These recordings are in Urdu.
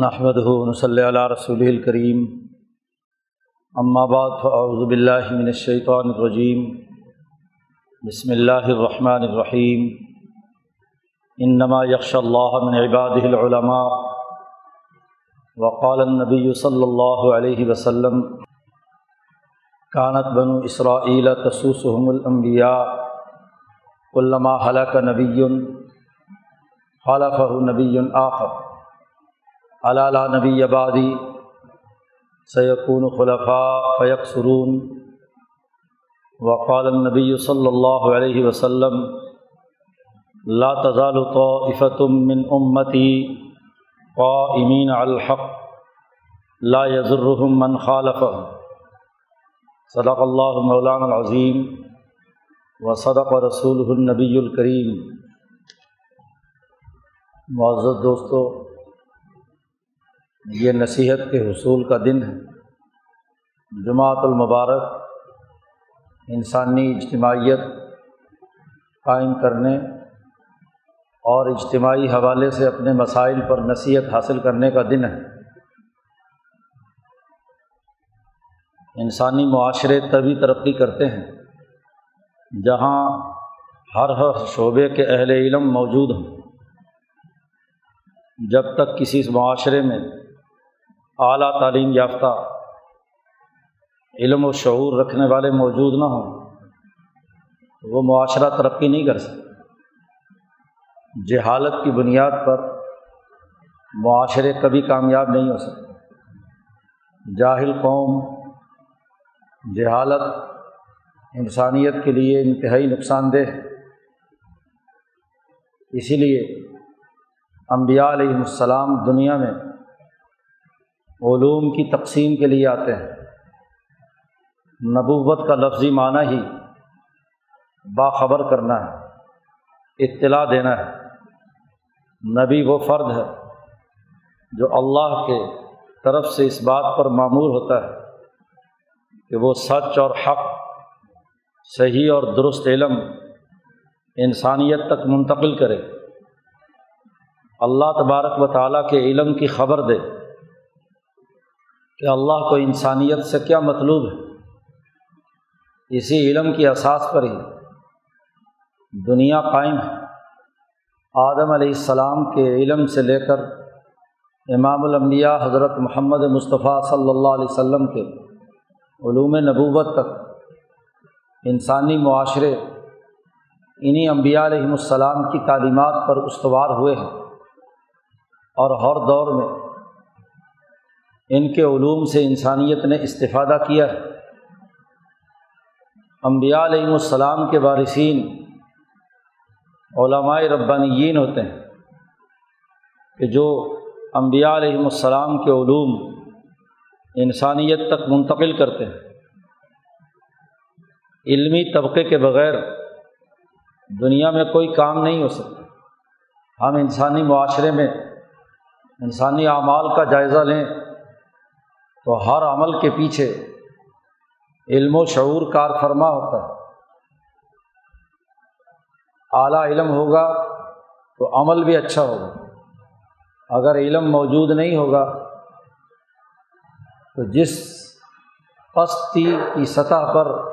نحمد صلی اللہ رسول الکریم بعد فاعوذ باللہ من الشیطان الرجیم بسم اللہ الرحمن الرحیم انما یکش اللہ من عبادہ العلماء. وقال النبی صلی اللہ علیہ وسلم کانت بنو اسرائیل تسوسهم الانبیاء علامہ حلق نبی خلف نبی آخر. علالہ نبی آبادی سیقون خلفاء فیق سرون وقال النبی صلی اللہ علیہ وسلم، لا تزال طائفة من امتی قائمین الحق، لا يضرهم من خالفهم. صدق اللہ مولانا العظیم و صدق رسول النبی الکریم معزز دوستو یہ نصیحت کے حصول کا دن ہے۔ جماعت المبارک، انسانی اجتماعیت قائم کرنے اور اجتماعی حوالے سے اپنے مسائل پر نصیحت حاصل کرنے کا دن ہے۔ انسانی معاشرے تبھی ترقی کرتے ہیں جہاں ہر ہر شعبے کے اہل علم موجود ہوں۔ جب تک کسی معاشرے میں اعلیٰ تعلیم یافتہ، علم و شعور رکھنے والے موجود نہ ہوں، وہ معاشرہ ترقی نہیں کر سکتا جہالت کی بنیاد پر معاشرے کبھی کامیاب نہیں ہو سکتے۔ جاہل قوم، جہالت انسانیت کے لیے انتہائی نقصان دہ ہے۔ اسی لیے امبیا علیہ السلام دنیا میں علوم کی تقسیم کے لیے آتے ہیں۔ نبوت کا لفظی معنی ہی باخبر کرنا ہے، اطلاع دینا ہے۔ نبی وہ فرد ہے جو اللہ کے طرف سے اس بات پر معمور ہوتا ہے کہ وہ سچ اور حق، صحیح اور درست علم انسانیت تک منتقل کرے۔ اللہ تبارک و تعالیٰ کے علم کی خبر دے۔ کہ اللہ کو انسانیت سے کیا مطلوب ہے؟ اسی علم کی اساس پر ہی دنیا قائم ہے۔ آدم علیہ السلام کے علم سے لے کر امام الانبیاء حضرت محمد مصطفیٰ صلی اللہ علیہ وسلم کے علوم نبوت تک انسانی معاشرے انہیں انبیاء علیہم السلام کی تعلیمات پر استوار ہوئے ہیں اور ہر دور میں ان کے علوم سے انسانیت نے استفادہ کیا ہے۔ امبیا علیہم السلام کے وارثین علماء ربانیین ہوتے ہیں کہ جو امبیا علیہم السلام کے علوم انسانیت تک منتقل کرتے ہیں۔ علمی طبقے کے بغیر دنیا میں کوئی کام نہیں ہو سکتا۔ ہم انسانی معاشرے میں انسانی اعمال کا جائزہ لیں تو ہر عمل کے پیچھے علم و شعور کار فرما ہوتا ہے۔ اعلیٰ علم ہوگا تو عمل بھی اچھا ہوگا۔ اگر علم موجود نہیں ہوگا تو جس پستی کی سطح پر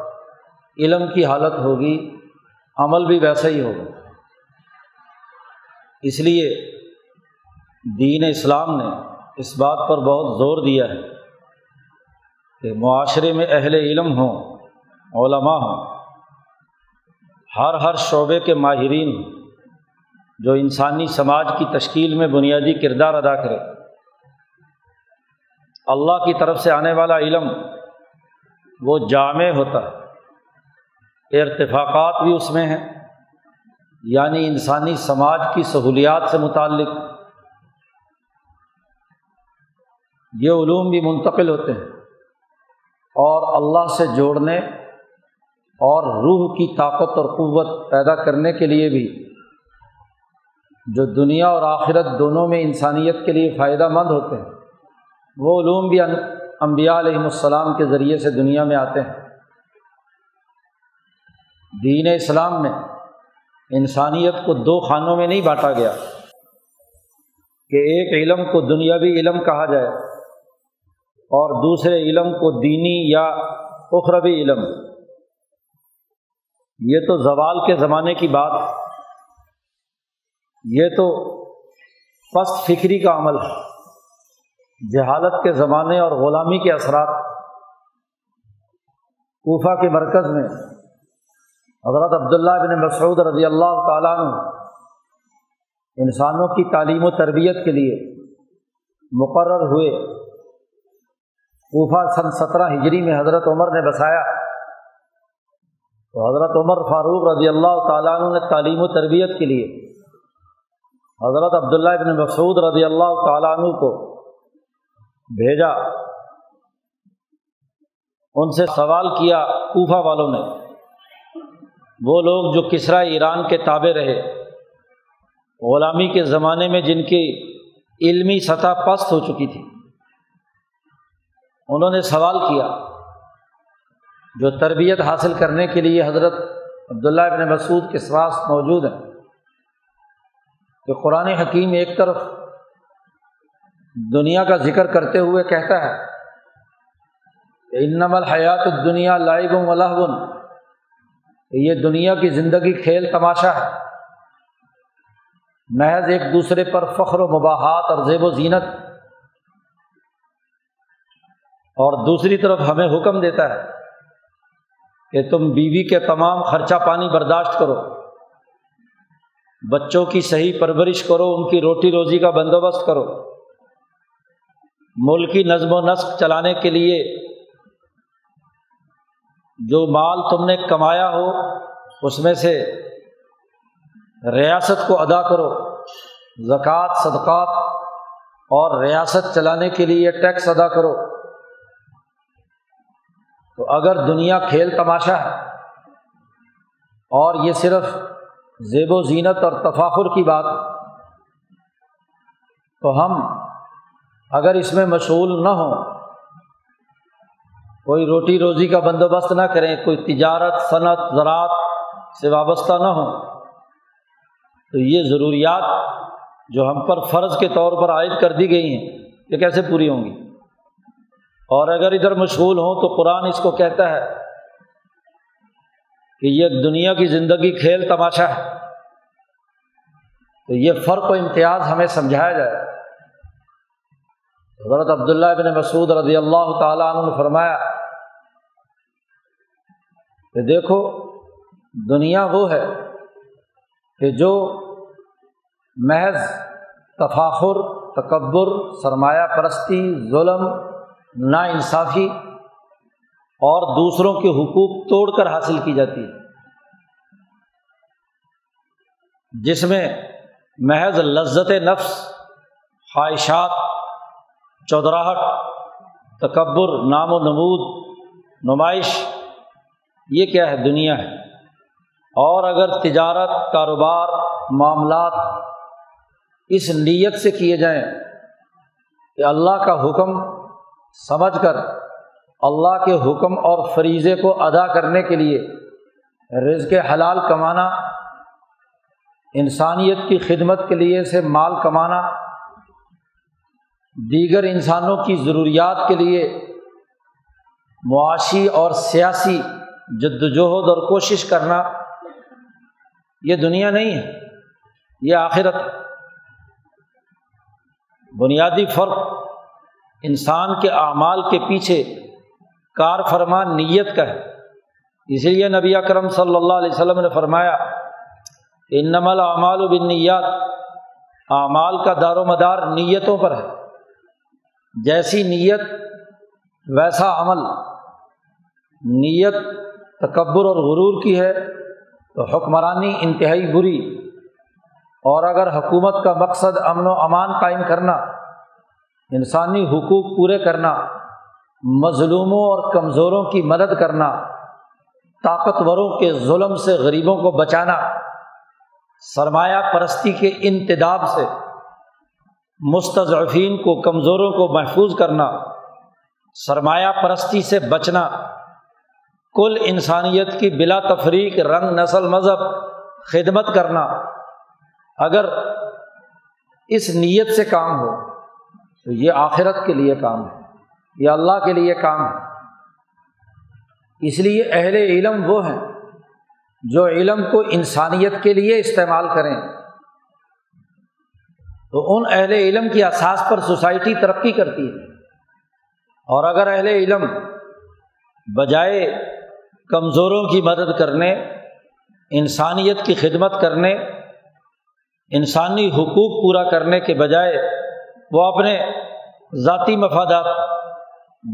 علم کی حالت ہوگی، عمل بھی ویسا ہی ہوگا۔ اس لیے دین اسلام نے اس بات پر بہت زور دیا ہے۔ کہ معاشرے میں اہل علم ہوں، علماء ہوں، ہر ہر شعبے کے ماہرین جو انسانی سماج کی تشکیل میں بنیادی کردار ادا کرے۔ اللہ کی طرف سے آنے والا علم وہ جامع ہوتا ہے، ارتفاقات بھی اس میں ہیں یعنی انسانی سماج کی سہولیات سے متعلق۔ یہ علوم بھی منتقل ہوتے ہیں۔ اور اللہ سے جوڑنے اور روح کی طاقت اور قوت پیدا کرنے کے لیے بھی جو دنیا اور آخرت دونوں میں انسانیت کے لیے فائدہ مند ہوتے ہیں۔ وہ علوم بھی امبیا علیہم السلام کے ذریعے سے دنیا میں آتے ہیں۔ دین اسلام میں انسانیت کو دو خانوں میں نہیں بانٹا گیا کہ ایک علم کو دنیاوی علم کہا جائے۔ اور دوسرے علم کو دینی یا اخروی علم۔ یہ تو زوال کے زمانے کی بات۔ یہ تو پست فکری کا عمل۔ ہے جہالت کے زمانے اور غلامی کے اثرات۔ کوفہ کے مرکز میں حضرت عبداللہ بن مسعود رضی اللہ تعالیٰ عنہ انسانوں کی تعلیم و تربیت کے لیے مقرر ہوئے۔ کوفہ سن سترہ ہجری میں حضرت عمر نے بسایا۔ تو حضرت عمر فاروق رضی اللہ تعالیٰ عنہ نے تعلیم و تربیت کے لیے حضرت عبداللہ بن مسعود رضی اللہ تعالیٰ عنہ کو بھیجا۔ ان سے سوال کیا کوفہ والوں نے۔ وہ لوگ جو کسرا ایران کے تابع رہے، غلامی کے زمانے میں جن کی علمی سطح پست ہو چکی تھی۔ انہوں نے سوال کیا جو تربیت حاصل کرنے کے لیے حضرت عبداللہ ابن مسعود کے سواس موجود ہیں کہ قرآن حکیم ایک طرف دنیا کا ذکر کرتے ہوئے کہتا ہے کہ انم الحیات دنیا لائب و لہبن یہ دنیا کی زندگی کھیل تماشا ہے۔ محض ایک دوسرے پر فخر و مباحات اور زیب و زینت اور دوسری طرف ہمیں حکم دیتا ہے کہ تم بیوی کے تمام خرچہ پانی برداشت کرو، بچوں کی صحیح پرورش کرو، ان کی روٹی روزی کا بندوبست کرو۔ ملکی نظم و نسق چلانے کے لیے جو مال تم نے کمایا ہو، اس میں سے ریاست کو ادا کرو۔ زکوٰۃ، صدقات اور ریاست چلانے کے لیے ٹیکس ادا کرو۔ تو اگر دنیا کھیل تماشا ہے اور یہ صرف زیب و زینت اور تفاخر کی بات تو ہم اگر اس میں مشغول نہ ہوں، کوئی روٹی روزی کا بندوبست نہ کریں، کوئی تجارت، صنعت، زراعت سے وابستہ نہ ہوں، تو یہ ضروریات جو ہم پر فرض کے طور پر عائد کر دی گئی ہیں، یہ کیسے پوری ہوں گی؟ اور اگر ادھر مشغول ہوں تو قرآن اس کو کہتا ہے کہ یہ دنیا کی زندگی کھیل تماشا ہے۔ تو یہ فرق و امتیاز ہمیں سمجھایا جائے۔ حضرت عبداللہ بن مسعود رضی اللہ تعالیٰ عنہ نے فرمایا کہ دیکھو، دنیا وہ ہے کہ جو محض تفاخر، تکبر، سرمایہ پرستی، ظلم نا انصافی اور دوسروں کے حقوق توڑ کر حاصل کی جاتی ہے۔ جس میں محض لذت نفس، خواہشات، چودراہٹ، تکبر، نام و نمود، نمائش، یہ کیا ہے؟ دنیا ہے۔ اور اگر تجارت، کاروبار، معاملات اس نیت سے کیے جائیں کہ اللہ کا حکم سمجھ کر اللہ کے حکم اور فریضے کو ادا کرنے کے لیے رزق حلال کمانا، انسانیت کی خدمت کے لیے سے مال کمانا، دیگر انسانوں کی ضروریات کے لیے معاشی اور سیاسی جد وجہد اور کوشش کرنا، یہ دنیا نہیں ہے، یہ آخرت بنیادی فرق انسان کے اعمال کے پیچھے کار فرما نیت کا ہے۔ اسی لیے نبی اکرم صلی اللہ علیہ وسلم نے فرمایا ان نمل اعمال و بن نیت اعمال کا دار و مدار نیتوں پر ہے۔ جیسی نیت، ویسا عمل۔ نیت تکبر اور غرور کی ہے تو حکمرانی انتہائی بری۔ اور اگر حکومت کا مقصد امن و امان قائم کرنا انسانی حقوق پورے کرنا، مظلوموں اور کمزوروں کی مدد کرنا، طاقتوروں کے ظلم سے غریبوں کو بچانا، سرمایہ پرستی کے انتداب سے مستضعفین کو، کمزوروں کو محفوظ کرنا، سرمایہ پرستی سے بچنا، کل انسانیت کی بلا تفریق، رنگ، نسل، مذہب، خدمت کرنا۔ اگر اس نیت سے کام ہو تو یہ آخرت کے لیے کام ہے، یہ اللہ کے لیے کام ہے۔ اس لیے اہل علم وہ ہیں جو علم کو انسانیت کے لیے استعمال کریں۔ تو ان اہل علم کی اساس پر سوسائٹی ترقی کرتی ہے۔ اور اگر اہل علم بجائے کمزوروں کی مدد کرنے، انسانیت کی خدمت کرنے، انسانی حقوق پورا کرنے کے بجائے وہ اپنے ذاتی مفادات،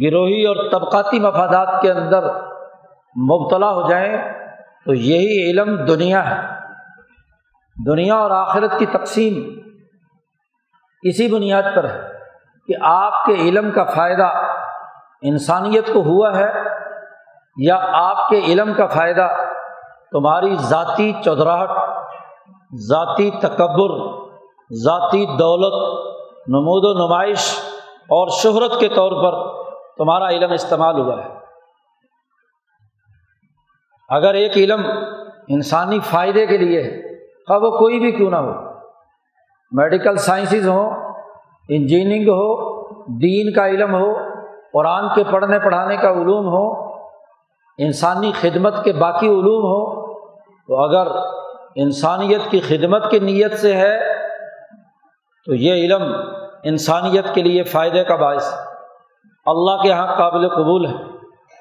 گروہی اور طبقاتی مفادات کے اندر مبتلا ہو جائیں تو یہی علم دنیا ہے۔ دنیا اور آخرت کی تقسیم اسی بنیاد پر ہے کہ آپ کے علم کا فائدہ انسانیت کو ہوا ہے یا آپ کے علم کا فائدہ تمہاری ذاتی چودراہٹ، ذاتی تکبر، ذاتی دولت نمود و نمائش اور شہرت کے طور پر تمہارا علم استعمال ہوا ہے۔ اگر ایک علم انسانی فائدے کے لیے ہے خواہ وہ کوئی بھی کیوں نہ ہو۔ میڈیکل سائنسز ہوں، انجینئرنگ ہو، دین کا علم ہو، قرآن کے پڑھنے پڑھانے کا علوم ہو، انسانی خدمت کے باقی علوم ہو تو اگر انسانیت کی خدمت کی نیت سے ہے تو یہ علم انسانیت کے لیے فائدے کا باعث اللہ کے یہاں قابل قبول ہے۔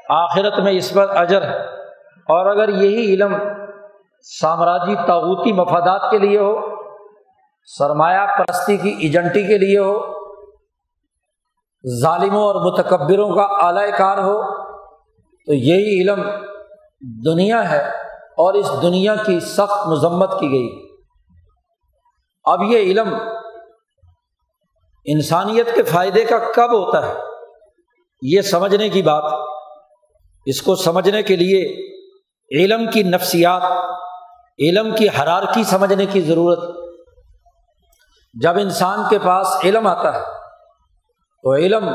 آخرت میں اس پر اجر ہے۔ اور اگر یہی علم سامراجی تعوتی مفادات کے لیے ہو، سرمایہ پرستی کی ایجنٹی کے لیے ہو، ظالموں اور متکبروں کا اعلی کار ہو، تو یہی علم دنیا ہے اور اس دنیا کی سخت مذمت کی گئی۔ اب یہ علم انسانیت کے فائدے کا کب ہوتا ہے؟ یہ سمجھنے کی بات۔ اس کو سمجھنے کے لیے علم کی نفسیات، علم کی حرارکی سمجھنے کی ضرورت۔ جب انسان کے پاس علم آتا ہے، تو علم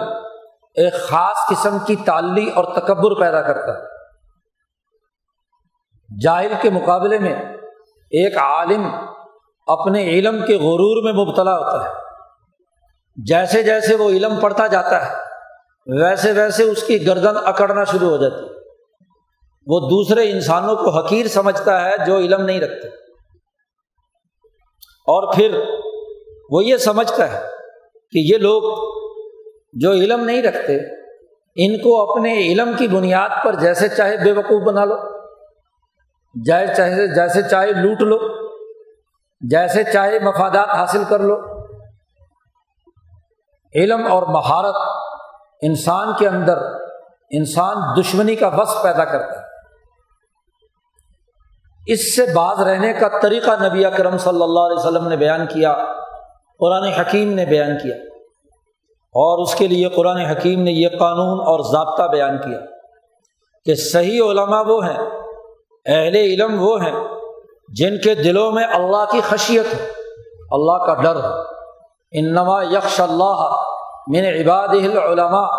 ایک خاص قسم کی تعلی اور تکبر پیدا کرتا ہے۔ جاہل کے مقابلے میں ایک عالم اپنے علم کے غرور میں مبتلا ہوتا ہے۔ جیسے جیسے وہ علم پڑھتا جاتا ہے، ویسے ویسے اس کی گردن اکڑنا شروع ہو جاتی ہے۔ وہ دوسرے انسانوں کو حقیر سمجھتا ہے جو علم نہیں رکھتے۔ اور پھر وہ یہ سمجھتا ہے کہ یہ لوگ جو علم نہیں رکھتے، ان کو اپنے علم کی بنیاد پر جیسے چاہے بے وقوف بنا لو جائے چاہے، جیسے چاہے لوٹ لو، جیسے چاہے مفادات حاصل کر لو۔ علم اور مہارت انسان کے اندر انسان دشمنی کا وصف پیدا کرتا ہے۔ اس سے باز رہنے کا طریقہ نبی اکرم صلی اللہ علیہ وسلم نے بیان کیا، قرآن حکیم نے بیان کیا۔ اور اس کے لیے قرآن حکیم نے یہ قانون اور ضابطہ بیان کیا کہ صحیح علماء وہ ہیں، اہل علم وہ ہیں جن کے دلوں میں اللہ کی خشیت ہو اللہ کا ڈر ہو انما یکش اللہ من عباد العلماء،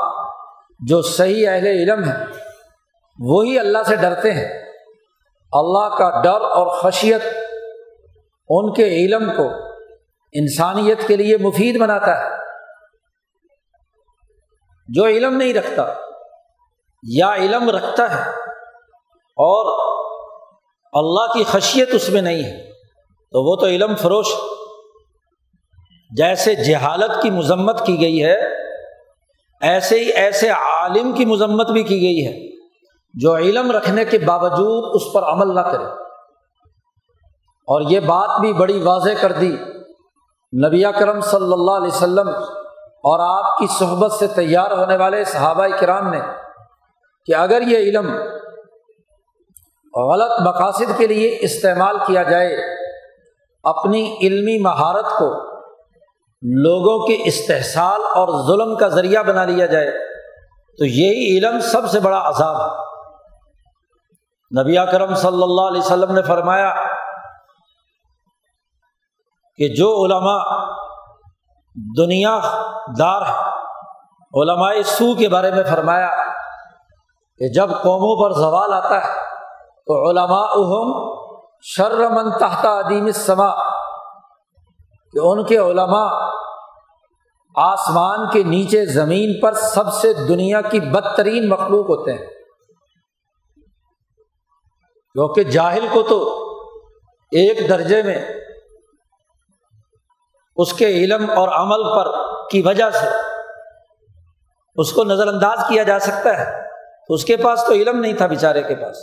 جو صحیح اہل علم ہے وہی اللہ سے ڈرتے ہیں۔ اللہ کا ڈر اور خشیت ان کے علم کو انسانیت کے لیے مفید بناتا ہے۔ جو علم نہیں رکھتا، یا علم رکھتا ہے، اور اللہ کی خشیت اس میں نہیں ہے، تو وہ تو علم فروش جیسے جہالت کی مذمت کی گئی ہے، ایسے ہی ایسے عالم کی مذمت بھی کی گئی ہے، جو علم رکھنے کے باوجود اس پر عمل نہ کرے۔ اور یہ بات بھی بڑی واضح کر دی۔ نبی کرم صلی اللہ علیہ وسلم اور آپ کی صحبت سے تیار ہونے والے صحابہ کرام نے کہ اگر یہ علم غلط مقاصد کے لیے استعمال کیا جائے، اپنی علمی مہارت کو لوگوں کے استحصال اور ظلم کا ذریعہ بنا لیا جائے تو یہی علم سب سے بڑا عذاب ہے۔ نبی کرم صلی اللہ علیہ وسلم نے فرمایا کہ جو علماء دنیا دار علماء سو کے بارے میں فرمایا کہ جب قوموں پر زوال آتا ہے تو علماء اہم شرمن تحت عدیم سما کہ ان کے علماء آسمان کے نیچے زمین پر سب سے دنیا کی بدترین مخلوق ہوتے ہیں۔ کیونکہ جاہل کو تو ایک درجے میں اس کے علم اور عمل پر کی وجہ سے اس کو نظر انداز کیا جا سکتا ہے۔ اس کے پاس تو علم نہیں تھا بیچارے کے پاس۔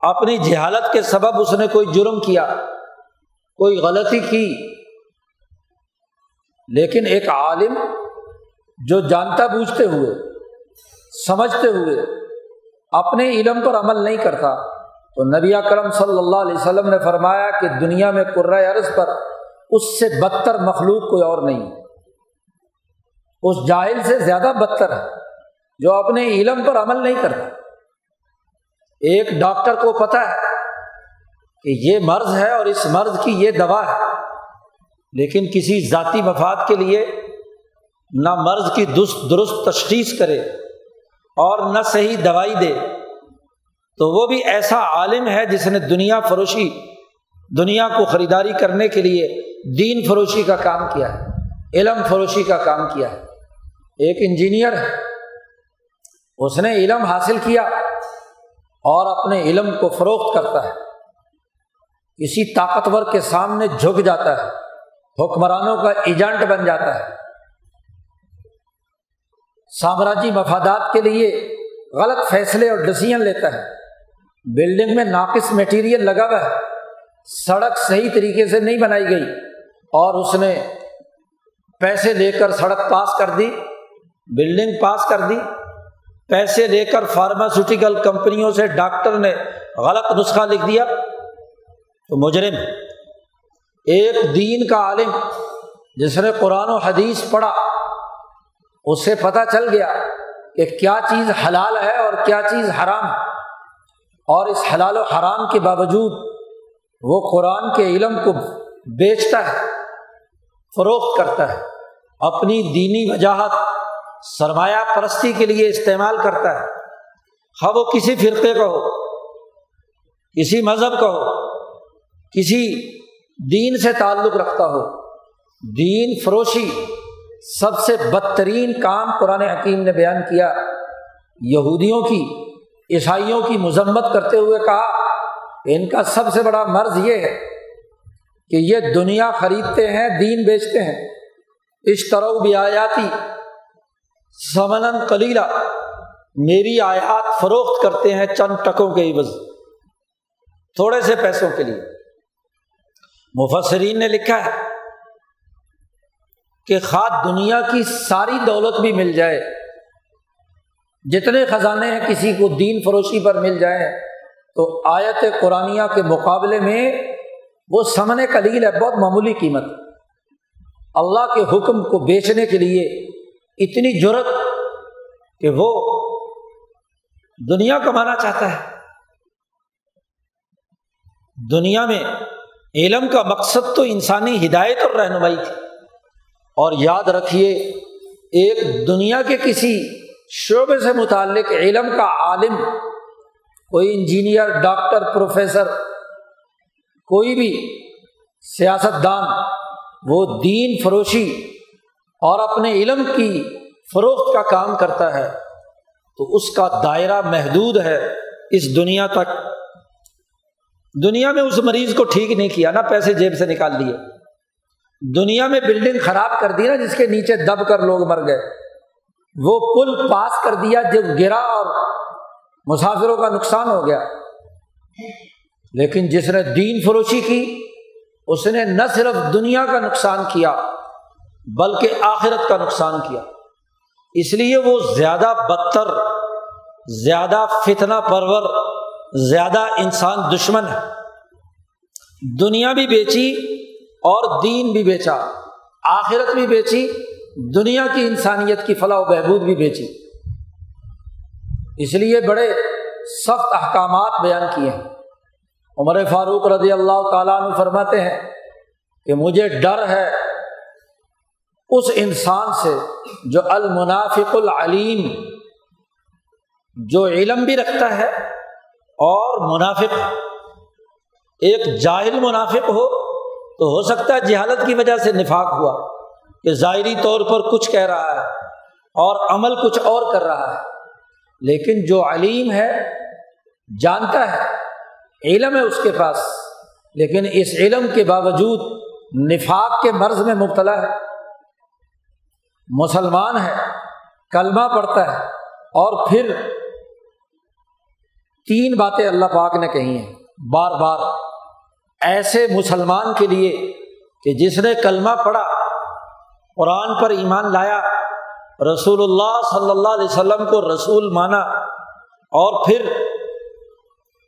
اپنی جہالت کے سبب اس نے کوئی جرم کیا، کوئی غلطی کی۔ لیکن ایک عالم جو جانتا بوجھتے ہوئے، سمجھتے ہوئے اپنے علم پر عمل نہیں کرتا، تو نبی کرم صلی اللہ علیہ وسلم نے فرمایا کہ دنیا میں قرۂۂ عرض پر اس سے بدتر مخلوق کوئی اور نہیں۔ اس جاہل سے زیادہ بدتر ہے، جو اپنے علم پر عمل نہیں کرتا۔ ایک ڈاکٹر کو پتا ہے کہ یہ مرض ہے اور اس مرض کی یہ دوا ہے۔ لیکن کسی ذاتی مفاد کے لیے نہ مرض کی درست درست تشخیص کرے اور نہ صحیح دوائی دے، تو وہ بھی ایسا عالم ہے جس نے دنیا فروشی، دنیا کو خریداری کرنے کے لیے دین فروشی کا کام کیا ہے، علم فروشی کا کام کیا ہے۔ ایک انجینئر ہے، اس نے علم حاصل کیا اور اپنے علم کو فروخت کرتا ہے۔ کسی طاقتور کے سامنے جھک جاتا ہے۔ حکمرانوں کا ایجنٹ بن جاتا ہے۔ سامراجی مفادات کے لیے غلط فیصلے اور ڈسیزن لیتا ہے۔ بلڈنگ میں ناقص میٹیریل لگا ہوا ہے۔ سڑک صحیح طریقے سے نہیں بنائی گئی۔ اور اس نے پیسے لے کر سڑک پاس کر دی۔ بلڈنگ پاس کر دی۔ پیسے لے کر فارماسیوٹیکل کمپنیوں سے ڈاکٹر نے غلط نسخہ لکھ دیا۔ تو مجرم۔ ایک دین کا عالم جس نے قرآن و حدیث پڑھا، اس سے پتہ چل گیا کہ کیا چیز حلال ہے اور کیا چیز حرام ہے۔ اور اس حلال و حرام کے باوجود وہ قرآن کے علم کو بیچتا ہے، فروخت کرتا ہے، اپنی دینی وجاہت، سرمایہ پرستی کے لیے استعمال کرتا ہے۔ ہاں وہ کسی فرقے کا ہو، کسی مذہب کا ہو، کسی دین سے تعلق رکھتا ہو۔ دین فروشی، سب سے بدترین کام قرآن حکیم نے بیان کیا۔ یہودیوں کی، عیسائیوں کی مذمت کرتے ہوئے کہا کہ ان کا سب سے بڑا مرض یہ ہے کہ یہ دنیا خریدتے ہیں، دین بیچتے ہیں۔ اس طرح بھی آیاتی سمن کلیلہ میری آیات فروخت کرتے ہیں چند ٹکوں کے عوض، تھوڑے سے پیسوں کے لیے۔ مفسرین نے لکھا ہے کہ خواہ دنیا کی ساری دولت بھی مل جائے، جتنے خزانے ہیں کسی کو دین فروشی پر مل جائیں تو آیت قرآن کے مقابلے میں وہ سمن کلیل ہے، بہت معمولی قیمت۔ اللہ کے حکم کو بیچنے کے لیے اتنی ضرورت کہ وہ دنیا کمانا چاہتا ہے۔ دنیا میں علم کا مقصد تو انسانی ہدایت اور رہنمائی تھی۔ اور یاد رکھیے، ایک دنیا کے کسی شعبے سے متعلق علم کا عالم، کوئی انجینئر، ڈاکٹر، پروفیسر، کوئی بھی سیاست دان وہ دین فروشی اور اپنے علم کی فروخت کا کام کرتا ہے، تو اس کا دائرہ محدود ہے۔ اس دنیا تک دنیا میں اس مریض کو ٹھیک نہیں کیا، نہ پیسے جیب سے نکال لیے دنیا میں بلڈنگ خراب کر دی نا، جس کے نیچے دب کر لوگ مر گئے۔ وہ پل پاس کر دیا، جو گرا اور مسافروں کا نقصان ہو گیا۔ لیکن جس نے دین فروشی کی، اس نے نہ صرف دنیا کا نقصان کیا، بلکہ آخرت کا نقصان کیا۔ اس لیے وہ زیادہ بدتر، زیادہ فتنا پرور زیادہ انسان دشمن ہے۔ دنیا بھی بیچی اور دین بھی بیچا۔ آخرت بھی بیچی۔ دنیا کی انسانیت کی فلاح و بہبود بھی بیچی۔ اس لیے بڑے سخت احکامات بیان کیے ہیں۔ عمر فاروق رضی اللہ تعالیٰ عنہ فرماتے ہیں کہ مجھے ڈر ہے اس انسان سے جو المنافق العلیم، جو علم بھی رکھتا ہے اور منافق، ایک جاہل منافق ہو تو ہو سکتا ہے جہالت کی وجہ سے نفاق ہوا کہ ظاہری طور پر کچھ کہہ رہا ہے اور عمل کچھ اور کر رہا ہے۔ لیکن جو علیم ہے، جانتا ہے، علم ہے اس کے پاس، لیکن اس علم کے باوجود نفاق کے مرض میں مبتلا ہے۔ مسلمان ہے، کلمہ پڑھتا ہے اور پھر تین باتیں اللہ پاک نے کہی ہیں۔ بار بار۔ ایسے مسلمان کے لیے کہ جس نے کلمہ پڑھا، قرآن پر ایمان لایا، رسول اللہ صلی اللہ علیہ وسلم کو رسول مانا اور پھر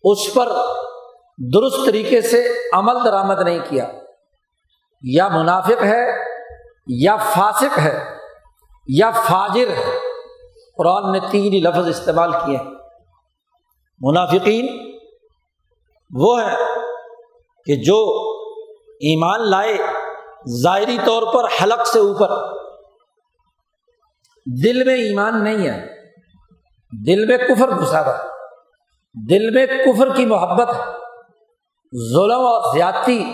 اس پر درست طریقے سے عمل درآمد نہیں کیا۔ یا منافق ہے، یا فاسق ہے، یا فاجر ہے۔ قرآن نے تین ہی لفظ استعمال کیے ہیں۔ منافقین، وہ ہے کہ جو ایمان لائے ظاہری طور پر حلق سے اوپر۔ دل میں ایمان نہیں ہے، دل میں کفر گھسا تھا دل میں کفر کی محبت ہے، ظلم اور زیادتی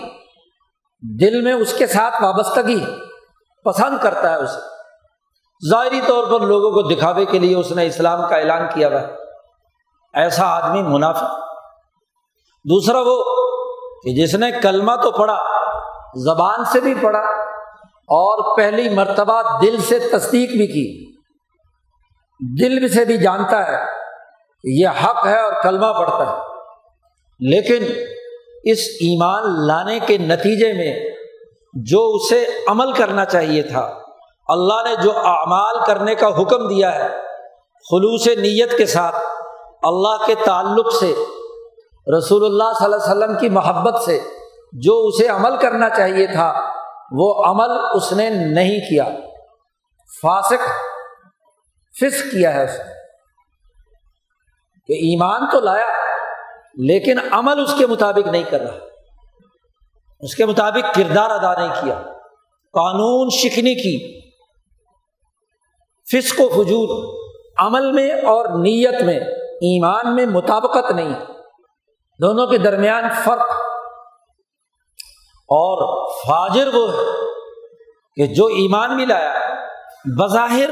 دل میں اس کے ساتھ وابستگی پسند کرتا ہے اسے۔ ظاہری طور پر لوگوں کو دکھاوے کے لیے اس نے اسلام کا اعلان کیا ہوا۔ ایسا آدمی منافع دوسرا وہ کہ جس نے کلمہ تو پڑھا، زبان سے بھی پڑھا، اور پہلی مرتبہ دل سے تصدیق بھی کی۔ دل سے بھی جانتا ہے یہ حق ہے اور کلمہ پڑھتا ہے۔ لیکن اس ایمان لانے کے نتیجے میں جو اسے عمل کرنا چاہیے تھا، اللہ نے جو اعمال کرنے کا حکم دیا ہے، خلوص نیت کے ساتھ اللہ کے تعلق سے رسول اللہ صلی اللہ علیہ وسلم کی محبت سے جو اسے عمل کرنا چاہیے تھا، وہ عمل اس نے نہیں کیا۔ فاسق فس کیا ہے اس نے۔ کہ ایمان تو لایا، لیکن عمل اس کے مطابق نہیں کر رہا۔ اس کے مطابق کردار ادا نہیں کیا۔ قانون شکنی کی۔ فسق و فجور، عمل میں اور نیت میں۔ ایمان میں مطابقت نہیں دونوں کے درمیان فرق۔ اور فاجر وہ ہے کہ جو ایمان بھی لایا بظاہر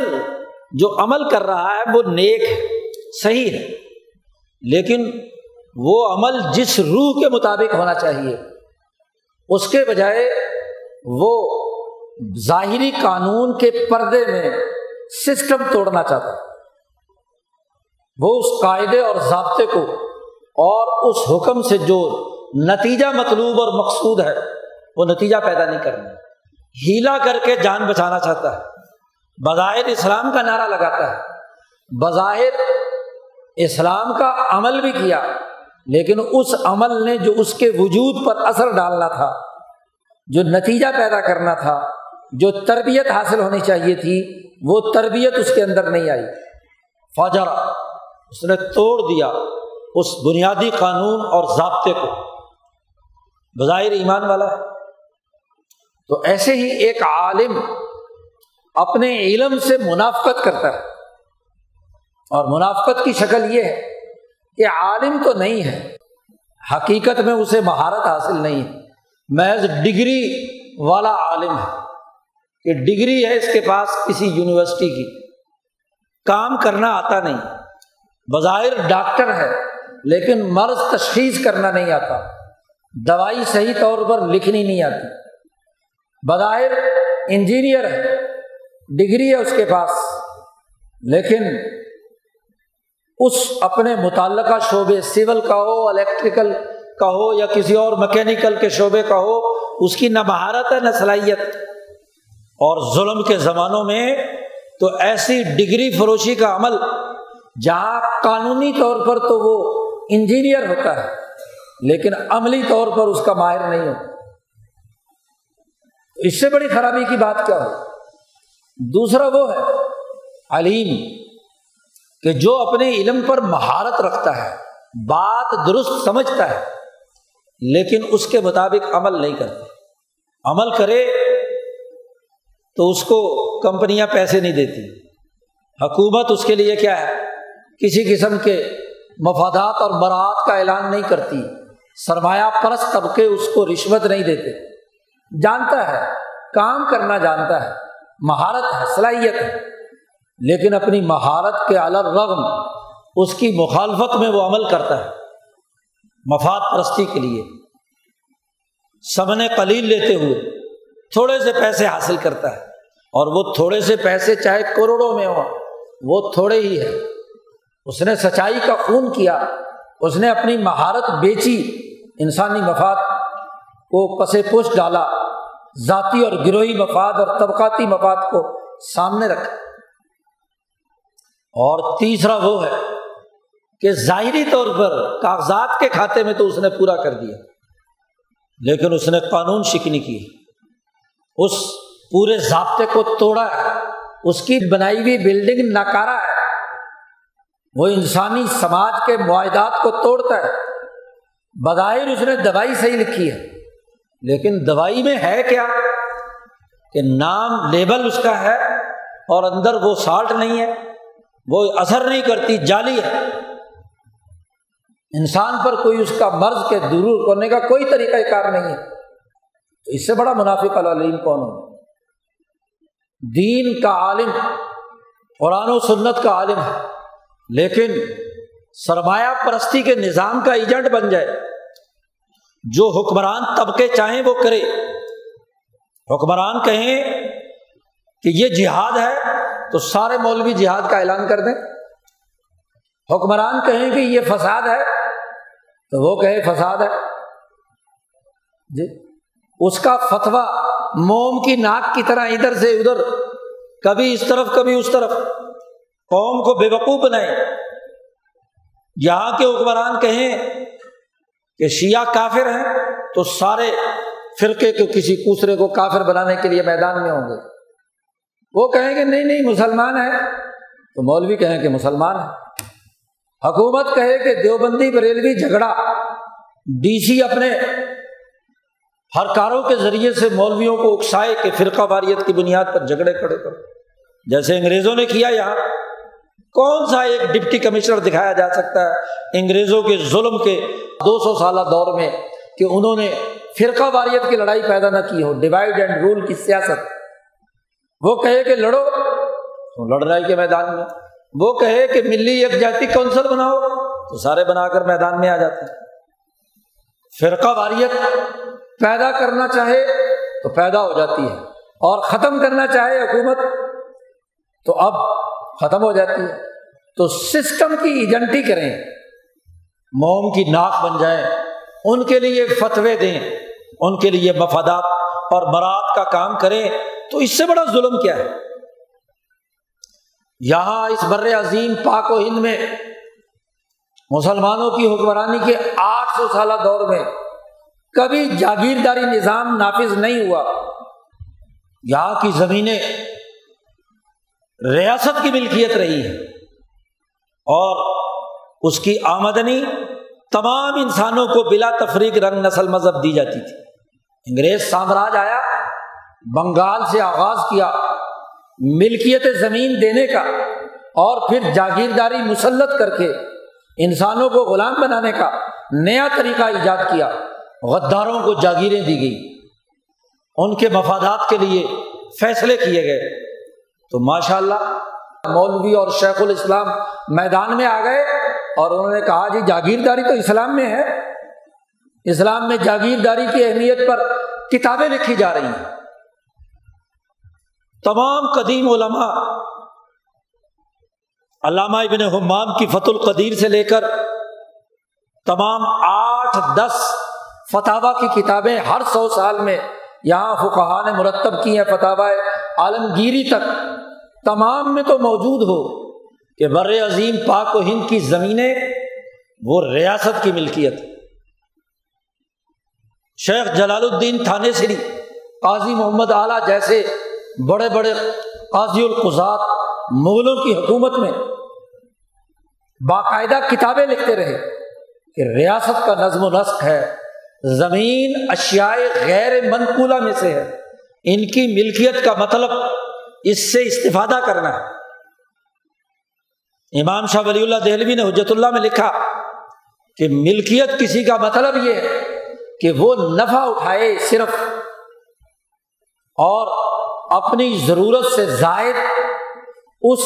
جو عمل کر رہا ہے، وہ نیک صحیح ہے۔ لیکن وہ عمل جس روح کے مطابق ہونا چاہیے، اس کے بجائے وہ ظاہری قانون کے پردے میں سسٹم توڑنا چاہتا ہے۔ وہ اس قاعدے اور ضابطے کو اور اس حکم سے جو نتیجہ مطلوب اور مقصود ہے، وہ نتیجہ پیدا نہیں کرنا ہیلا کر کے جان بچانا چاہتا ہے۔ بظاہر اسلام کا نعرہ لگاتا ہے۔ بظاہر اسلام کا عمل بھی کیا، لیکن اس عمل نے جو اس کے وجود پر اثر ڈالنا تھا، جو نتیجہ پیدا کرنا تھا، جو تربیت حاصل ہونی چاہیے تھی، وہ تربیت اس کے اندر نہیں آئی۔ فوجرا اس نے توڑ دیا اس بنیادی قانون اور ضابطے کو۔ بظاہر ایمان والا ہے۔ تو ایسے ہی ایک عالم اپنے علم سے منافقت کرتا ہے۔ اور منافقت کی شکل یہ ہے کہ عالم تو نہیں ہے، حقیقت میں اسے مہارت حاصل نہیں ہے۔ محض ڈگری والا عالم ہے کہ ڈگری ہے اس کے پاس کسی یونیورسٹی کی۔ کام کرنا آتا نہیں۔ بظاہر ڈاکٹر ہے، لیکن مرض تشخیص کرنا نہیں آتا۔ دوائی صحیح طور پر لکھنی نہیں آتی۔ بظاہر انجینئر ہے، ڈگری ہے اس کے پاس، لیکن اس اپنے متعلقہ شعبے سول کا ہو، الیکٹریکل کا ہو، یا کسی اور مکینیکل کے شعبے کا ہو، اس کی نہ مہارت ہے، نہ صلاحیت۔ اور ظلم کے زمانوں میں تو ایسی ڈگری فروشی کا عمل جہاں قانونی طور پر تو وہ انجینئر ہوتا ہے، لیکن عملی طور پر اس کا ماہر نہیں ہوتا۔ اس سے بڑی خرابی کی بات کیا ہو دوسرا وہ ہے، علیم، کہ جو اپنے علم پر مہارت رکھتا ہے، بات درست سمجھتا ہے، لیکن اس کے مطابق عمل نہیں کرتے عمل کرے تو اس کو کمپنیاں پیسے نہیں دیتی۔ حکومت اس کے لیے کیا ہے؟ کسی قسم کے مفادات اور برات کا اعلان نہیں کرتی۔ سرمایہ پرست طبقے اس کو رشوت نہیں دیتے۔ جانتا ہے، کام کرنا جانتا ہے۔ مہارت ہے، صلاحیت ہے۔ لیکن اپنی مہارت کے رغم اس کی مخالفت میں وہ عمل کرتا ہے۔ مفاد پرستی کے لیے۔ سمن قلیل لیتے ہوئے تھوڑے سے پیسے حاصل کرتا ہے۔ اور وہ تھوڑے سے پیسے چاہے کروڑوں میں ہو وہ تھوڑے ہی ہے اس نے سچائی کا خون کیا، اس نے اپنی مہارت بیچی، انسانی مفاد کو پسے پوش ڈالا، ذاتی اور گروہی مفاد اور طبقاتی مفاد کو سامنے رکھا۔ اور تیسرا وہ ہے کہ ظاہری طور پر کاغذات کے کھاتے میں تو اس نے پورا کر دیا، لیکن اس نے قانون شکنی کی اس پورے ضابطے کو توڑا ہے، اس کی بنائی ہوئی بلڈنگ ناکارا ہے۔ وہ انسانی سماج کے معاہدات کو توڑتا ہے۔ بظاہر اس نے دوائی صحیح لکھی ہے، لیکن دوائی میں ہے کیا؟ کہ نام لیبل اس کا ہے اور اندر وہ سالٹ نہیں ہے، وہ اثر نہیں کرتی جالی ہے۔ انسان پر کوئی اس کا مرض کے دور کرنے کا کوئی طریقہ کار نہیں ہے۔ تو اس سے بڑا منافق العلیم کون ہو دین کا عالم، قرآن و سنت کا عالم ہے۔ لیکن سرمایہ پرستی کے نظام کا ایجنٹ بن جائے، جو حکمران طبقے چاہیں وہ کرے۔ حکمران کہیں کہ یہ جہاد ہے تو سارے مولوی جہاد کا اعلان کر دیں۔ حکمران کہیں کہ یہ فساد ہے تو وہ کہے فساد ہے۔ جی اس کا فتوا موم کی ناک کی طرح ادھر سے ادھر، کبھی اس طرف، کبھی اس طرف۔ قوم کو بے وقوف بنائے یہاں کے حکمران کہیں کہ شیعہ کافر ہیں تو سارے فرقے کو، کسی دوسرے کو کافر بنانے کے لیے میدان میں ہوں گے۔ وہ کہیں گے نہیں نہیں، مسلمان ہے تو مولوی کہیں کہ مسلمان ہے حکومت کہے کہ دیوبندی، بریلوی جھگڑا۔ ڈی سی اپنے ہر کاروں کے ذریعے سے مولویوں کو اکسائے کہ فرقہ واریت کی بنیاد پر جھگڑے کھڑے کر جیسے انگریزوں نے کیا یہاں۔ کون سا ایک ڈپٹی کمشنر دکھایا جا سکتا ہے انگریزوں کے ظلم کے دو سو سالہ دور میں کہ انہوں نے فرقہ واریت کی لڑائی پیدا نہ کی ہو ڈیوائڈ اینڈ رول کی سیاست۔ وہ کہے کہ لڑو تو لڑائی کے میدان میں۔ وہ کہے کہ ملی ایک جاتی کونسل بناؤ، تو سارے بنا کر میدان میں آ جاتے فرقہ واریت پیدا کرنا چاہے تو پیدا ہو جاتی ہے اور ختم کرنا چاہے حکومت۔ تو اب ختم ہو جاتی ہے۔ تو سسٹم کی ایجنٹی کریں۔ موم کی ناک بن جائیں۔ ان کے لیے فتوے دیں۔ ان کے لیے مفادات۔ اور برات کا کام کریں۔ تو اس سے بڑا ظلم کیا ہے؟ یہاں اس بر عظیم پاک و ہند میں مسلمانوں کی حکمرانی کے آٹھ سو سالہ دور میں کبھی جاگیرداری نظام نافذ نہیں ہوا۔ یہاں کی زمینیں ریاست کی ملکیت رہی ہے اور اس کی آمدنی تمام انسانوں کو بلا تفریق رنگ نسل مذہب دی جاتی تھی۔ انگریز سامراج آیا، بنگال سے آغاز کیا، ملکیت زمین دینے کا، اور پھر جاگیرداری مسلط کر کے انسانوں کو غلام بنانے کا نیا طریقہ ایجاد کیا۔ غداروں کو جاگیریں دی گئی ان کے مفادات کے لیے فیصلے کیے گئے۔ تو ماشاء اللہ مولوی اور شیخ الاسلام میدان میں آ گئے اور انہوں نے کہا جی جاگیرداری تو اسلام میں ہے۔ اسلام میں جاگیرداری کی اہمیت پر کتابیں لکھی جا رہی ہیں۔ تمام قدیم علماء علامہ ابن حمام کی فت القدیر سے لے کر تمام آٹھ دس فتح کی کتابیں ہر سو سال میں یہاں فقہ نے مرتب کی ہیں فتح عالمگیری تک۔ تمام میں تو موجود ہو کہ بر عظیم پاک و ہند کی زمینیں وہ ریاست کی ملکیت شیخ جلال الدین تھانے سری، قاضی محمد اعلیٰ جیسے بڑے بڑے قاضی القزات مغلوں کی حکومت میں باقاعدہ کتابیں لکھتے رہے کہ ریاست کا نظم و نسق ہے، زمین اشیاء غیر منقولہ میں سے ہے۔ ان کی ملکیت کا مطلب اس سے استفادہ کرنا ہے۔ امام شاہ ولی اللہ دہلوی نے حجرت اللہ میں لکھا کہ ملکیت کسی کا مطلب یہ ہے کہ وہ نفع اٹھائے صرف اور اپنی ضرورت سے زائد اس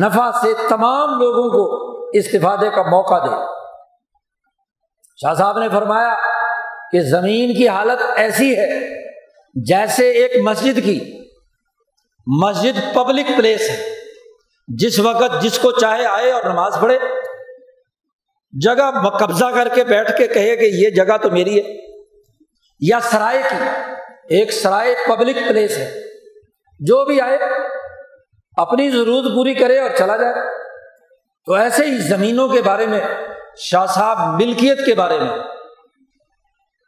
نفع سے تمام لوگوں کو استفادے کا موقع دے۔ شاہ صاحب نے فرمایا کہ زمین کی حالت ایسی ہے جیسے ایک مسجد کی۔ مسجد پبلک پلیس ہے۔ جس وقت جس کو چاہے آئے اور نماز پڑھے۔ جگہ قبضہ کر کے بیٹھ کے کہے کہ یہ جگہ تو میری ہے۔ یا سرائے کی، ایک سرائے پبلک پلیس ہے۔ جو بھی آئے، اپنی ضرورت پوری کرے اور چلا جائے۔ تو ایسے ہی زمینوں کے بارے میں، شاہ صاحب ملکیت کے بارے میں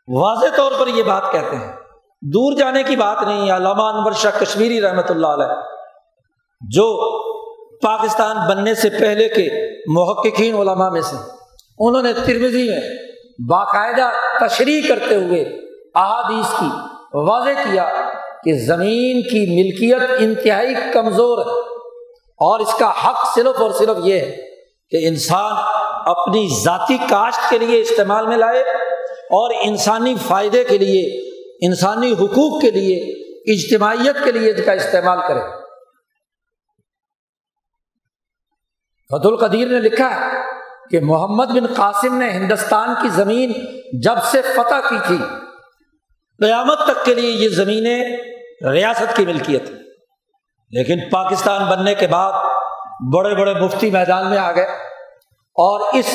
واضح طور پر یہ بات کہتے ہیں۔ دور جانے کی بات نہیں علامہ انور شاہ کشمیری رحمۃ اللہ علیہ، جو پاکستان بننے سے پہلے کے محققین علماء میں سے، انہوں نے ترمزی میں باقاعدہ تشریح کرتے ہوئے احادیث کی واضح کیا کہ زمین کی ملکیت انتہائی کمزور ہے۔ اور اس کا حق صرف اور صرف یہ ہے کہ انسان اپنی ذاتی کاشت کے لیے استعمال میں لائے اور انسانی فائدے کے لیے انسانی حقوق کے لیے، اجتماعیت کے لیے اس کا استعمال کرے۔ فت القدیر نے لکھا ہے کہ محمد بن قاسم نے ہندوستان کی زمین جب سے فتح کی تھی، قیامت تک کے لیے یہ زمینیں ریاست کی ملکیت لیکن پاکستان بننے کے بعد بڑے بڑے مفتی میدان میں آ گئے اور اس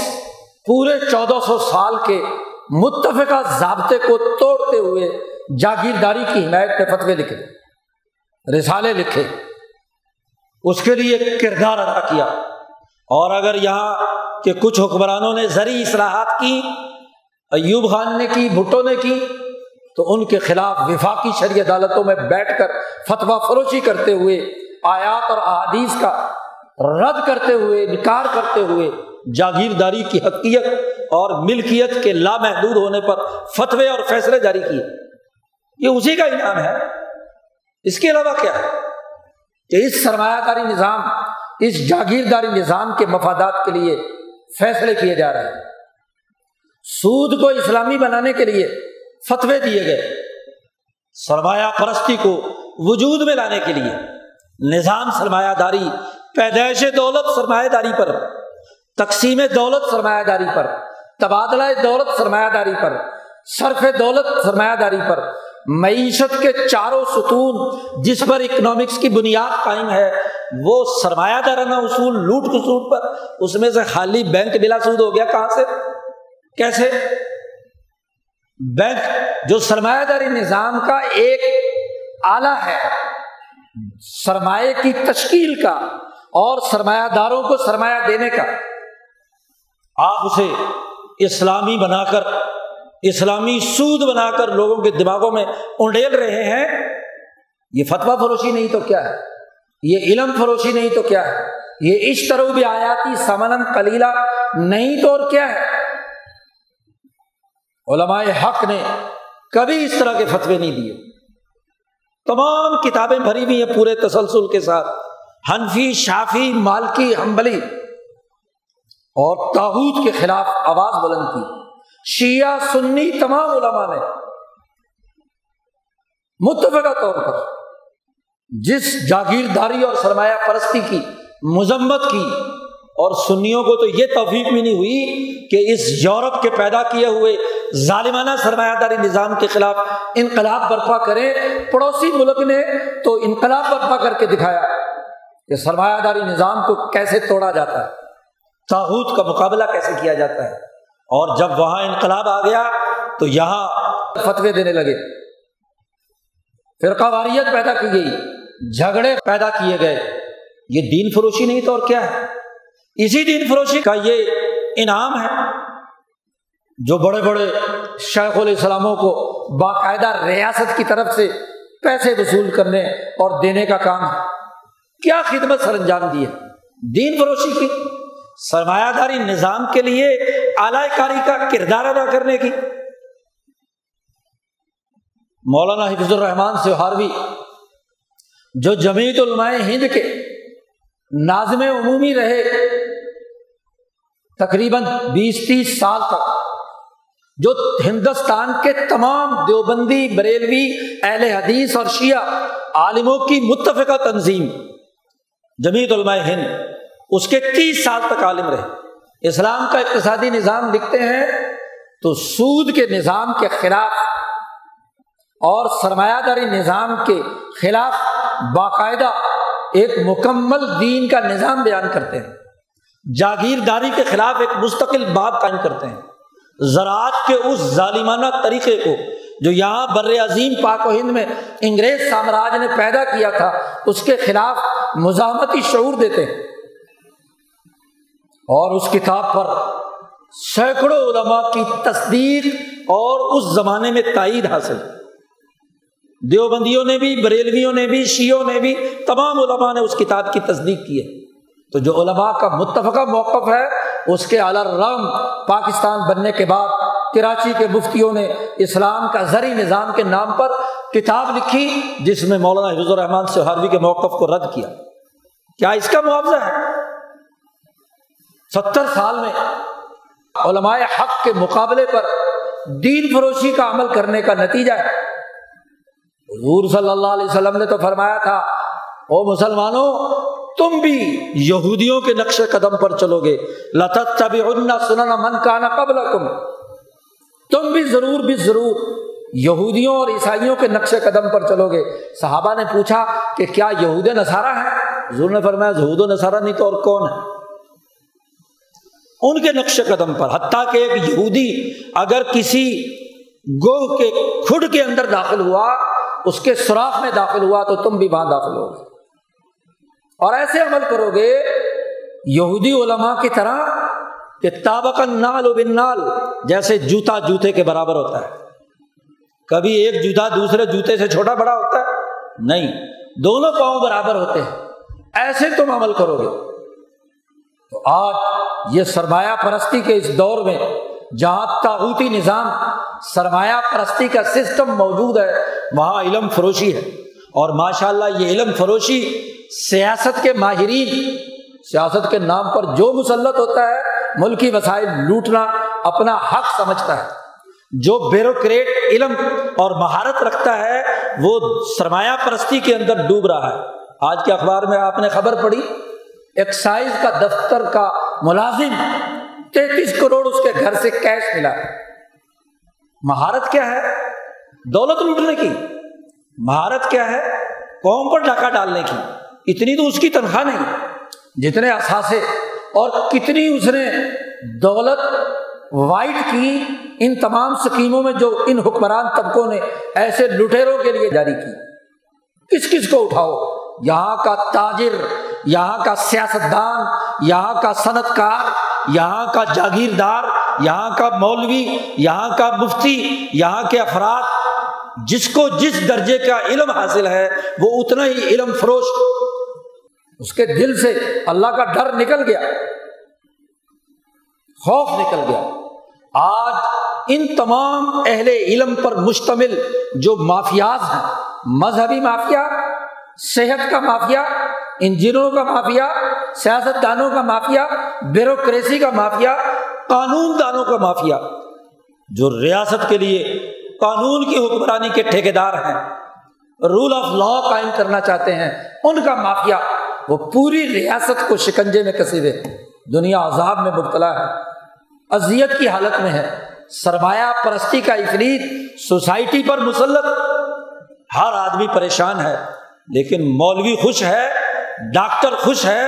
پورے چودہ سو سال کے متفقہ ضابطے کو توڑتے ہوئے جاگیرداری کی حمایت پہ فتوے لکھے، رسالے لکھے، اس کے لیے کردار ادا کیا۔ اور اگر یہاں کے کچھ حکمرانوں نے زرعی اصلاحات کی، ایوب خان نے کی، بھٹو نے کی، تو ان کے خلاف وفاقی شرعی عدالتوں میں بیٹھ کر فتویٰ فروشی کرتے ہوئے، آیات اور احادیث کا رد کرتے ہوئے، انکار کرتے ہوئے جاگیرداری کی حقیقت اور ملکیت کے لامحدود ہونے پر فتوے اور فیصلے جاری کیے۔ یہ اسی کا انعام ہے۔ اس کے علاوہ کیا؟ ہے کہ اس سرمایہ کاری نظام، اس جاگیرداری نظام کے مفادات کے لیے فیصلے کیے جا رہے ہیں۔ سود کو اسلامی بنانے کے لیے فتوے دیے گئے۔ سرمایہ پرستی کو وجود میں لانے کے لیے نظام سرمایہ داری پیدائش دولت سرمایہ داری پر، تقسیم دولت سرمایہ داری پر، تبادلہ دولت سرمایہ داری پر، صرف دولت سرمایہ داری پر معیشت کے چاروں ستون جس پر اکنامکس کی بنیاد قائم ہے، وہ سرمایہ دارانہ اصول، لوٹ کسوٹ پر، اس میں سے خالی بینک بلا سود ہو گیا، کہاں سے؟ کیسے؟ بینک جو سرمایہ داری نظام کا ایک آلہ ہے، سرمایہ کی تشکیل کا اور سرمایہ داروں کو سرمایہ دینے کا۔ آپ اسے اسلامی بنا کر اسلامی سود بنا کر لوگوں کے دماغوں میں انڈیل رہے ہیں، یہ فتوا فروشی نہیں تو کیا ہے؟ یہ علم فروشی نہیں تو کیا ہے؟ یہ اس طرح بھی آیاتی سمن کلیلہ نہیں تو اور کیا ہے؟ علماء حق نے کبھی اس طرح کے فتوے نہیں دیے۔ تمام کتابیں بھری ہوئی ہیں پورے تسلسل کے ساتھ۔ حنفی، شافی، مالکی ہمبلی اور تاحود کے خلاف آواز بلند کی۔ شیعہ سنی تمام علماء نے متفقہ طور پر جس جاگیرداری اور سرمایہ پرستی کی، مذمت کی اور سنیوں کو تو یہ توفیق بھی نہیں ہوئی کہ اس یورپ کے پیدا کیے ہوئے ظالمانہ سرمایہ داری نظام کے خلاف انقلاب برپا کریں۔ پڑوسی ملک نے تو انقلاب برپا کر کے دکھایا کہ سرمایہ داری نظام کو کیسے توڑا جاتا ہے تاحود کا مقابلہ کیسے کیا جاتا ہے۔ اور جب وہاں انقلاب آ گیا تو یہاں فتوے دینے لگے۔ فرقہ واریت پیدا کی گئی، جھگڑے پیدا کیے گئے۔ یہ دین فروشی نہیں تو اور کیا ہے؟ اسی دین فروشی کا یہ انعام ہے جو بڑے بڑے شیخ السلاموں کو باقاعدہ ریاست کی طرف سے پیسے وصول کرنے اور دینے کا کام ہے۔ کیا خدمت سر انجام دی ہے؟ دین فروشی کی۔ سرمایہ داری نظام کے لیے اعلی کاری کا کردار ادا کرنے کی۔ مولانا حفظ الرحمان سے ہاروی جو جمیت علماء ہند کے نازم عمومی رہے تقریباً بیس تیس سال تک، جو ہندوستان کے تمام دیوبندی، بریلوی، اہل حدیث اور شیعہ عالموں کی متفقہ تنظیم جمیت علماء ہند۔ اس کے تیس سال تک عالم رہے۔ اسلام کا اقتصادی نظام لکھتے ہیں تو سود کے نظام کے خلاف اور سرمایہ داری نظام کے خلاف باقاعدہ ایک مکمل دین کا نظام بیان کرتے ہیں۔ جاگیرداری کے خلاف ایک مستقل باب قائم کرتے ہیں۔ زراعت کے اس ظالمانہ طریقے کو جو یہاں بر عظیم پاک و ہند میں انگریز سامراج نے پیدا کیا تھا، اس کے خلاف مزاحمتی شعور دیتے ہیں۔ اور اس کتاب پر سینکڑوں علماء کی تصدیق اور اس زمانے میں تائید حاصل۔ دیوبندیوں نے بھی، بریلویوں نے بھی شیوں نے بھی، تمام علماء نے اس کتاب کی تصدیق کی ہے۔ تو جو علماء کا متفقہ موقف ہے، اس کے رام پاکستان بننے کے بعد کراچی کے مفتیوں نے اسلام کا زرعی نظام کے نام پر کتاب لکھی، جس میں مولانا حفظ الرحمان سہاروی کے موقف کو رد کیا۔ کیا اس کا معاوضہ ہے؟ ستر سال میں علماء حق کے مقابلے پر دین فروشی کا عمل کرنے کا نتیجہ ہے۔ حضور صلی اللہ علیہ وسلم نے تو فرمایا تھا، او مسلمانوں، تم بھی یہودیوں کے نقش قدم پر چلو گے۔ لطت سننا من کانا قبل تم بھی ضرور بھی ضرور یہودیوں اور عیسائیوں کے نقش قدم پر چلو گے۔ صحابہ نے پوچھا کہ کیا یہود نصارہ ہے حضور نے فرمایا یہود و نصارہ نہیں تو اور کون ہے؟ ان کے نقش قدم پر، حتیٰ کہ ایک یہودی اگر کسی گوہ کے کھڈ کے اندر داخل ہوا، اس کے سوراخ میں داخل ہوا تو تم بھی وہاں داخل ہوگے۔ اور ایسے عمل کرو گے، یہودی علماء کی طرح، کہ تابق نال و بن نال جیسے جوتا جوتے کے برابر ہوتا ہے۔ کبھی ایک جوتا دوسرے جوتے سے چھوٹا بڑا ہوتا ہے؟ نہیں، دونوں پاؤں برابر ہوتے ہیں۔ ایسے تم عمل کرو گے۔ تو آج یہ سرمایہ پرستی کے اس دور میں جہاں تاغوتی نظام، سرمایہ پرستی کا سسٹم موجود ہے، وہاں علم فروشی ہے۔ اور ماشاء اللہ یہ علم فروشی سیاست کے ماہرین، سیاست کے نام پر جو مسلط ہوتا ہے، ملکی وسائل لوٹنا اپنا حق سمجھتا ہے۔ جو بیوروکریٹ علم اور مہارت رکھتا ہے، وہ سرمایہ پرستی کے اندر ڈوب رہا ہے۔ آج کے اخبار میں آپ نے خبر پڑھی، ایکسائز کا دفتر کا ملازم تینتیس کروڑ اس کے گھر سے کیش ملا۔ مہارت کیا ہے؟ دولت لوٹنے کی۔ مہارت کیا ہے؟ قوم پر ڈاکہ ڈالنے کی۔ اتنی تو اس کی تنخواہ نہیں۔ جتنے اثاثے اور کتنی اس نے دولت وائٹ کی ان تمام اسکیموں میں جو ان حکمران طبقوں نے ایسے لٹیروں کے لیے جاری کی۔ کس کس کو اٹھاؤ؟ یہاں کا تاجر، یہاں کا سیاستدان یہاں کا صنعت کار یہاں کا جاگیردار، یہاں کا مولوی، یہاں کا مفتی، یہاں کے افراد، جس کو جس درجے کا علم حاصل ہے، وہ اتنا ہی علم فروش، اس کے دل سے اللہ کا ڈر نکل گیا، خوف نکل گیا۔ آج ان تمام اہل علم پر مشتمل جو مافیاز ہیں، مذہبی مافیا، صحت کا مافیا انجینئروں کا مافیا سیاست دانوں کا مافیا، بیوروکریسی کا مافیا قانون دانوں کا مافیا، جو ریاست کے لیے قانون کی حکمرانی کے ٹھیکیدار ہیں رول آف لا قائم کرنا چاہتے ہیں، ان کا مافیا وہ پوری ریاست کو شکنجے میں کسی ہوئے دنیا عذاب میں مبتلا ہے، اذیت کی حالت میں ہے، سرمایہ پرستی کا افرید سوسائٹی پر مسلط، ہر آدمی پریشان ہے، لیکن مولوی خوش ہے، ڈاکٹر خوش ہے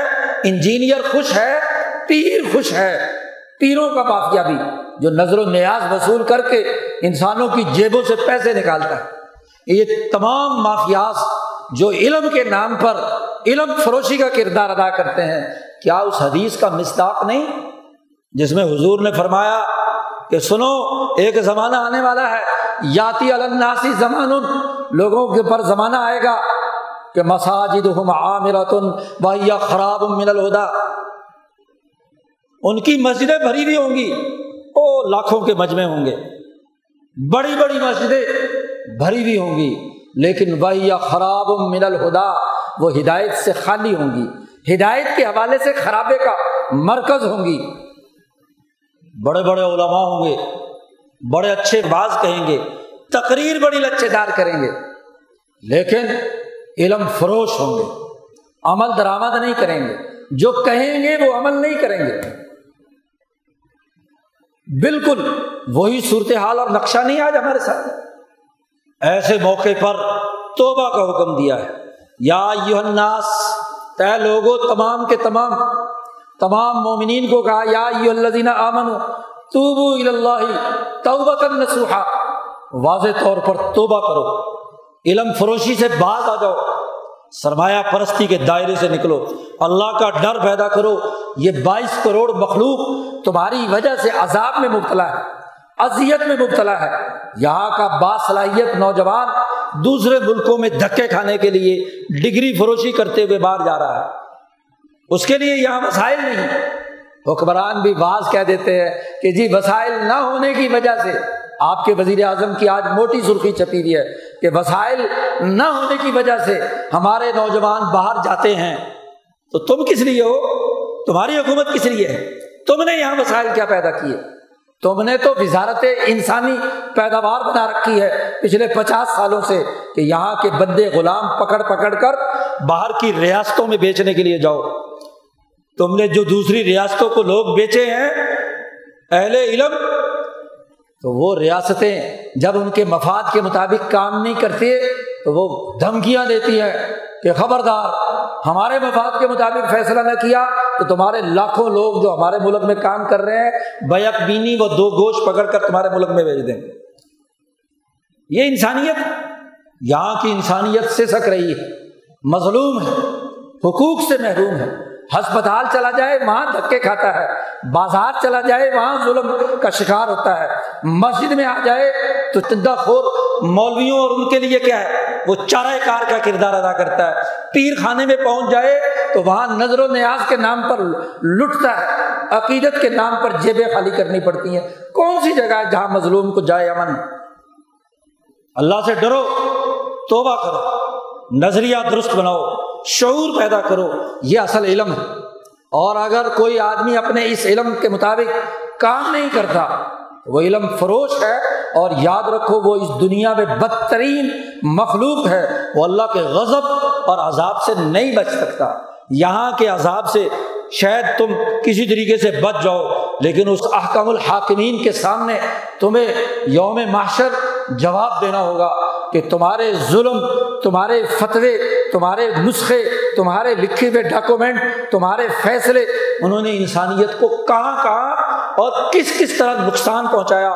انجینئر خوش ہے، پیر خوش ہے۔ پیروں کا مافیا بھی، جو نظر و نیاز وصول کر کے انسانوں کی جیبوں سے پیسے نکالتا ہے۔ یہ تمام مافیاز جو علم کے نام پر علم فروشی کا کردار ادا کرتے ہیں، کیا اس حدیث کا مستاق نہیں؟ جس میں حضور نے فرمایا کہ سنو، ایک زمانہ آنے والا ہے، یاتی الناسی زمان لوگوں کے پر زمانہ آئے گا۔ کہ مساجد ہم عامرتن بھیا خراب من الہدا ان کی مسجدیں بھری ہوئی ہوں گی۔ او لاکھوں کے مجمے ہوں گے۔ بڑی بڑی مسجدیں بھری ہوئی ہوں گی۔ لیکن وہ خراب من الہدا وہ ہدایت سے خالی ہوں گی۔ ہدایت کے حوالے سے خرابے کا مرکز ہوں گی۔ بڑے بڑے علماء ہوں گے۔ بڑے اچھے باز کہیں گے۔ تقریر بڑی لچے دار کریں گے۔ لیکن علم فروش ہوں گے۔ عمل درآمد نہیں کریں گے۔ جو کہیں گے وہ عمل نہیں کریں گے۔ بالکل وہی صورتحال اور نقشہ نہیں آج ہمارے ساتھ۔ ایسے موقع پر توبہ کا حکم دیا ہے۔ یا الناس طے لوگو، تمام کے تمام تمام مومنین کو کہا، یا الذین آمن توبو توبہ نسوحا واضح طور پر توبہ کرو۔ علم فروشی سے باز آ جاؤ۔ سرمایہ پرستی کے دائرے سے نکلو۔ اللہ کا ڈر پیدا کرو۔ یہ بائیس کروڑ مخلوق تمہاری وجہ سے عذاب میں مبتلا ہے، اذیت میں مبتلا ہے۔ یہاں کا باصلاحیت نوجوان دوسرے ملکوں میں دھکے کھانے کے لیے ڈگری فروشی کرتے ہوئے باہر جا رہا ہے۔ اس کے لیے یہاں وسائل نہیں۔ حکمران بھی بعض کہہ دیتے ہیں کہ جی وسائل نہ ہونے کی وجہ سے آپ کے وزیر اعظم کی آج موٹی سرخی چھپی ہوئی ہے کہ وسائل نہ ہونے کی وجہ سے ہمارے نوجوان باہر جاتے ہیں۔ تو تم کس لیے ہو؟ تمہاری حکومت کس لیے ہے؟ تم نے یہاں وسائل کیا پیدا کیے؟ تم نے تو وزارت انسانی پیداوار بنا رکھی ہے پچھلے پچاس سالوں سے کہ یہاں کے بندے غلام پکڑ پکڑ کر باہر کی ریاستوں میں بیچنے کے لیے جاؤ۔ تم نے جو دوسری ریاستوں کو لوگ بیچے ہیں، اہل علم تو وہ ریاستیں جب ان کے مفاد کے مطابق کام نہیں کرتے تو وہ دھمکیاں دیتی ہیں کہ خبردار، ہمارے مفاد کے مطابق فیصلہ نہ کیا تو تمہارے لاکھوں لوگ جو ہمارے ملک میں کام کر رہے ہیں بیک بینی وہ دو گوشت پکڑ کر تمہارے ملک میں بھیج دیں۔ یہ انسانیت، یہاں کی انسانیت سے سک رہی ہے، مظلوم ہے، حقوق سے محروم ہے۔ ہسپتال چلا جائے، وہاں دھکے کھاتا ہے، بازار چلا جائے، وہاں ظلم کا شکار ہوتا ہے۔ مسجد میں آ جائے تو چندہ خور مولویوں اور ان کے لیے کیا ہے؟ وہ چارہ کار کا کردار ادا کرتا ہے۔ پیر خانے میں پہنچ جائے تو وہاں نظر و نیاز کے نام پر لٹتا ہے۔ عقیدت کے نام پر جیبیں خالی کرنی پڑتی ہیں۔ کون سی جگہ ہے جہاں مظلوم کو جائے امن؟ اللہ سے ڈرو، توبہ کرو۔ نظریہ درست بناؤ۔ شعور پیدا کرو۔ یہ اصل علم ہے۔ اور اگر کوئی آدمی اپنے اس علم کے مطابق کام نہیں کرتا، وہ علم فروش ہے۔ اور یاد رکھو، وہ اس دنیا میں بدترین مخلوق ہے۔ وہ اللہ کے غضب اور عذاب سے نہیں بچ سکتا۔ یہاں کے عذاب سے شاید تم کسی طریقے سے بچ جاؤ، لیکن اس احکام الحاکمین کے سامنے تمہیں یوم معاشر جواب دینا ہوگا۔ کہ تمہارے ظلم، تمہارے فتوے، تمہارے نسخے، تمہارے لکھے ہوئے ڈاکومنٹ، تمہارے فیصلے، انہوں نے انسانیت کو کہاں کہاں اور کس کس طرح نقصان پہنچایا؟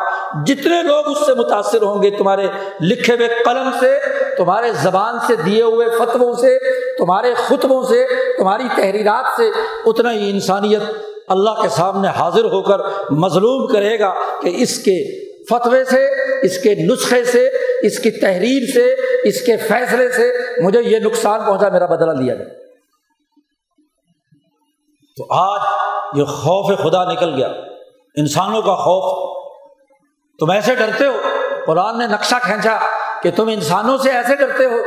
جتنے لوگ اس سے متاثر ہوں گے تمہارے لکھے ہوئے قلم سے، تمہارے زبان سے دیے ہوئے فتووں سے، تمہارے خطبوں سے، تمہاری تحریرات سے، اتنا ہی انسانیت اللہ کے سامنے حاضر ہو کر مظلوم کرے گا کہ اس کے فتوے سے، اس کے نسخے سے، اس کی تحریر سے، اس کے فیصلے سے مجھے یہ نقصان پہنچا، میرا بدلا لیا جائے۔ تو آج یہ خوف خدا نکل گیا۔ انسانوں کا خوف۔ تم ایسے ڈرتے ہو۔ قرآن نے نقشہ کھینچا کہ تم انسانوں سے ایسے ڈرتے ہو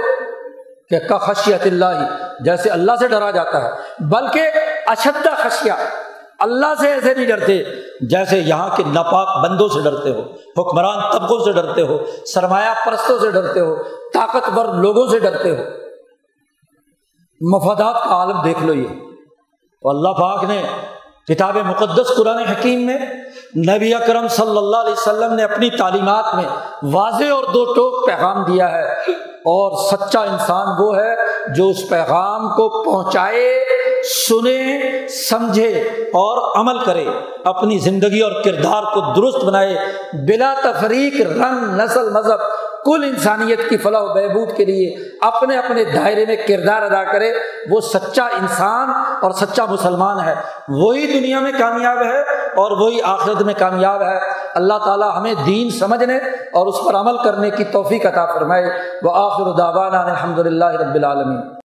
کہ کا خشیت اللہ، جیسے اللہ سے ڈرا جاتا ہے۔ بلکہ اشدہ خشیا اللہ سے ایسے نہیں ڈرتے۔ جیسے یہاں کے ناپاک بندوں سے ڈرتے ہو، حکمران طبقوں سے ڈرتے ہو، سرمایہ پرستوں سے ڈرتے ہو، طاقتور لوگوں سے ڈرتے ہو۔ مفادات کا عالم دیکھ لو یہ۔ تو اللہ پاک نے کتاب مقدس قرآن حکیم میں نبی اکرم صلی اللہ علیہ وسلم نے اپنی تعلیمات میں واضح اور دو ٹوک پیغام دیا ہے۔ اور سچا انسان وہ ہے جو اس پیغام کو پہنچائے سنے، سمجھے اور عمل کرے۔ اپنی زندگی اور کردار کو درست بنائے۔ بلا تفریق رنگ نسل، مذہب، کل انسانیت کی فلاح و بہبود کے لیے اپنے اپنے دائرے میں کردار ادا کرے۔ وہ سچا انسان اور سچا مسلمان ہے۔ وہی دنیا میں کامیاب ہے اور وہی آخرت میں کامیاب ہے۔ اللہ تعالیٰ ہمیں دین سمجھنے اور اس پر عمل کرنے کی توفیق عطا فرمائے۔ وہ آخر داوانہ الحمد للہ رب العالمین۔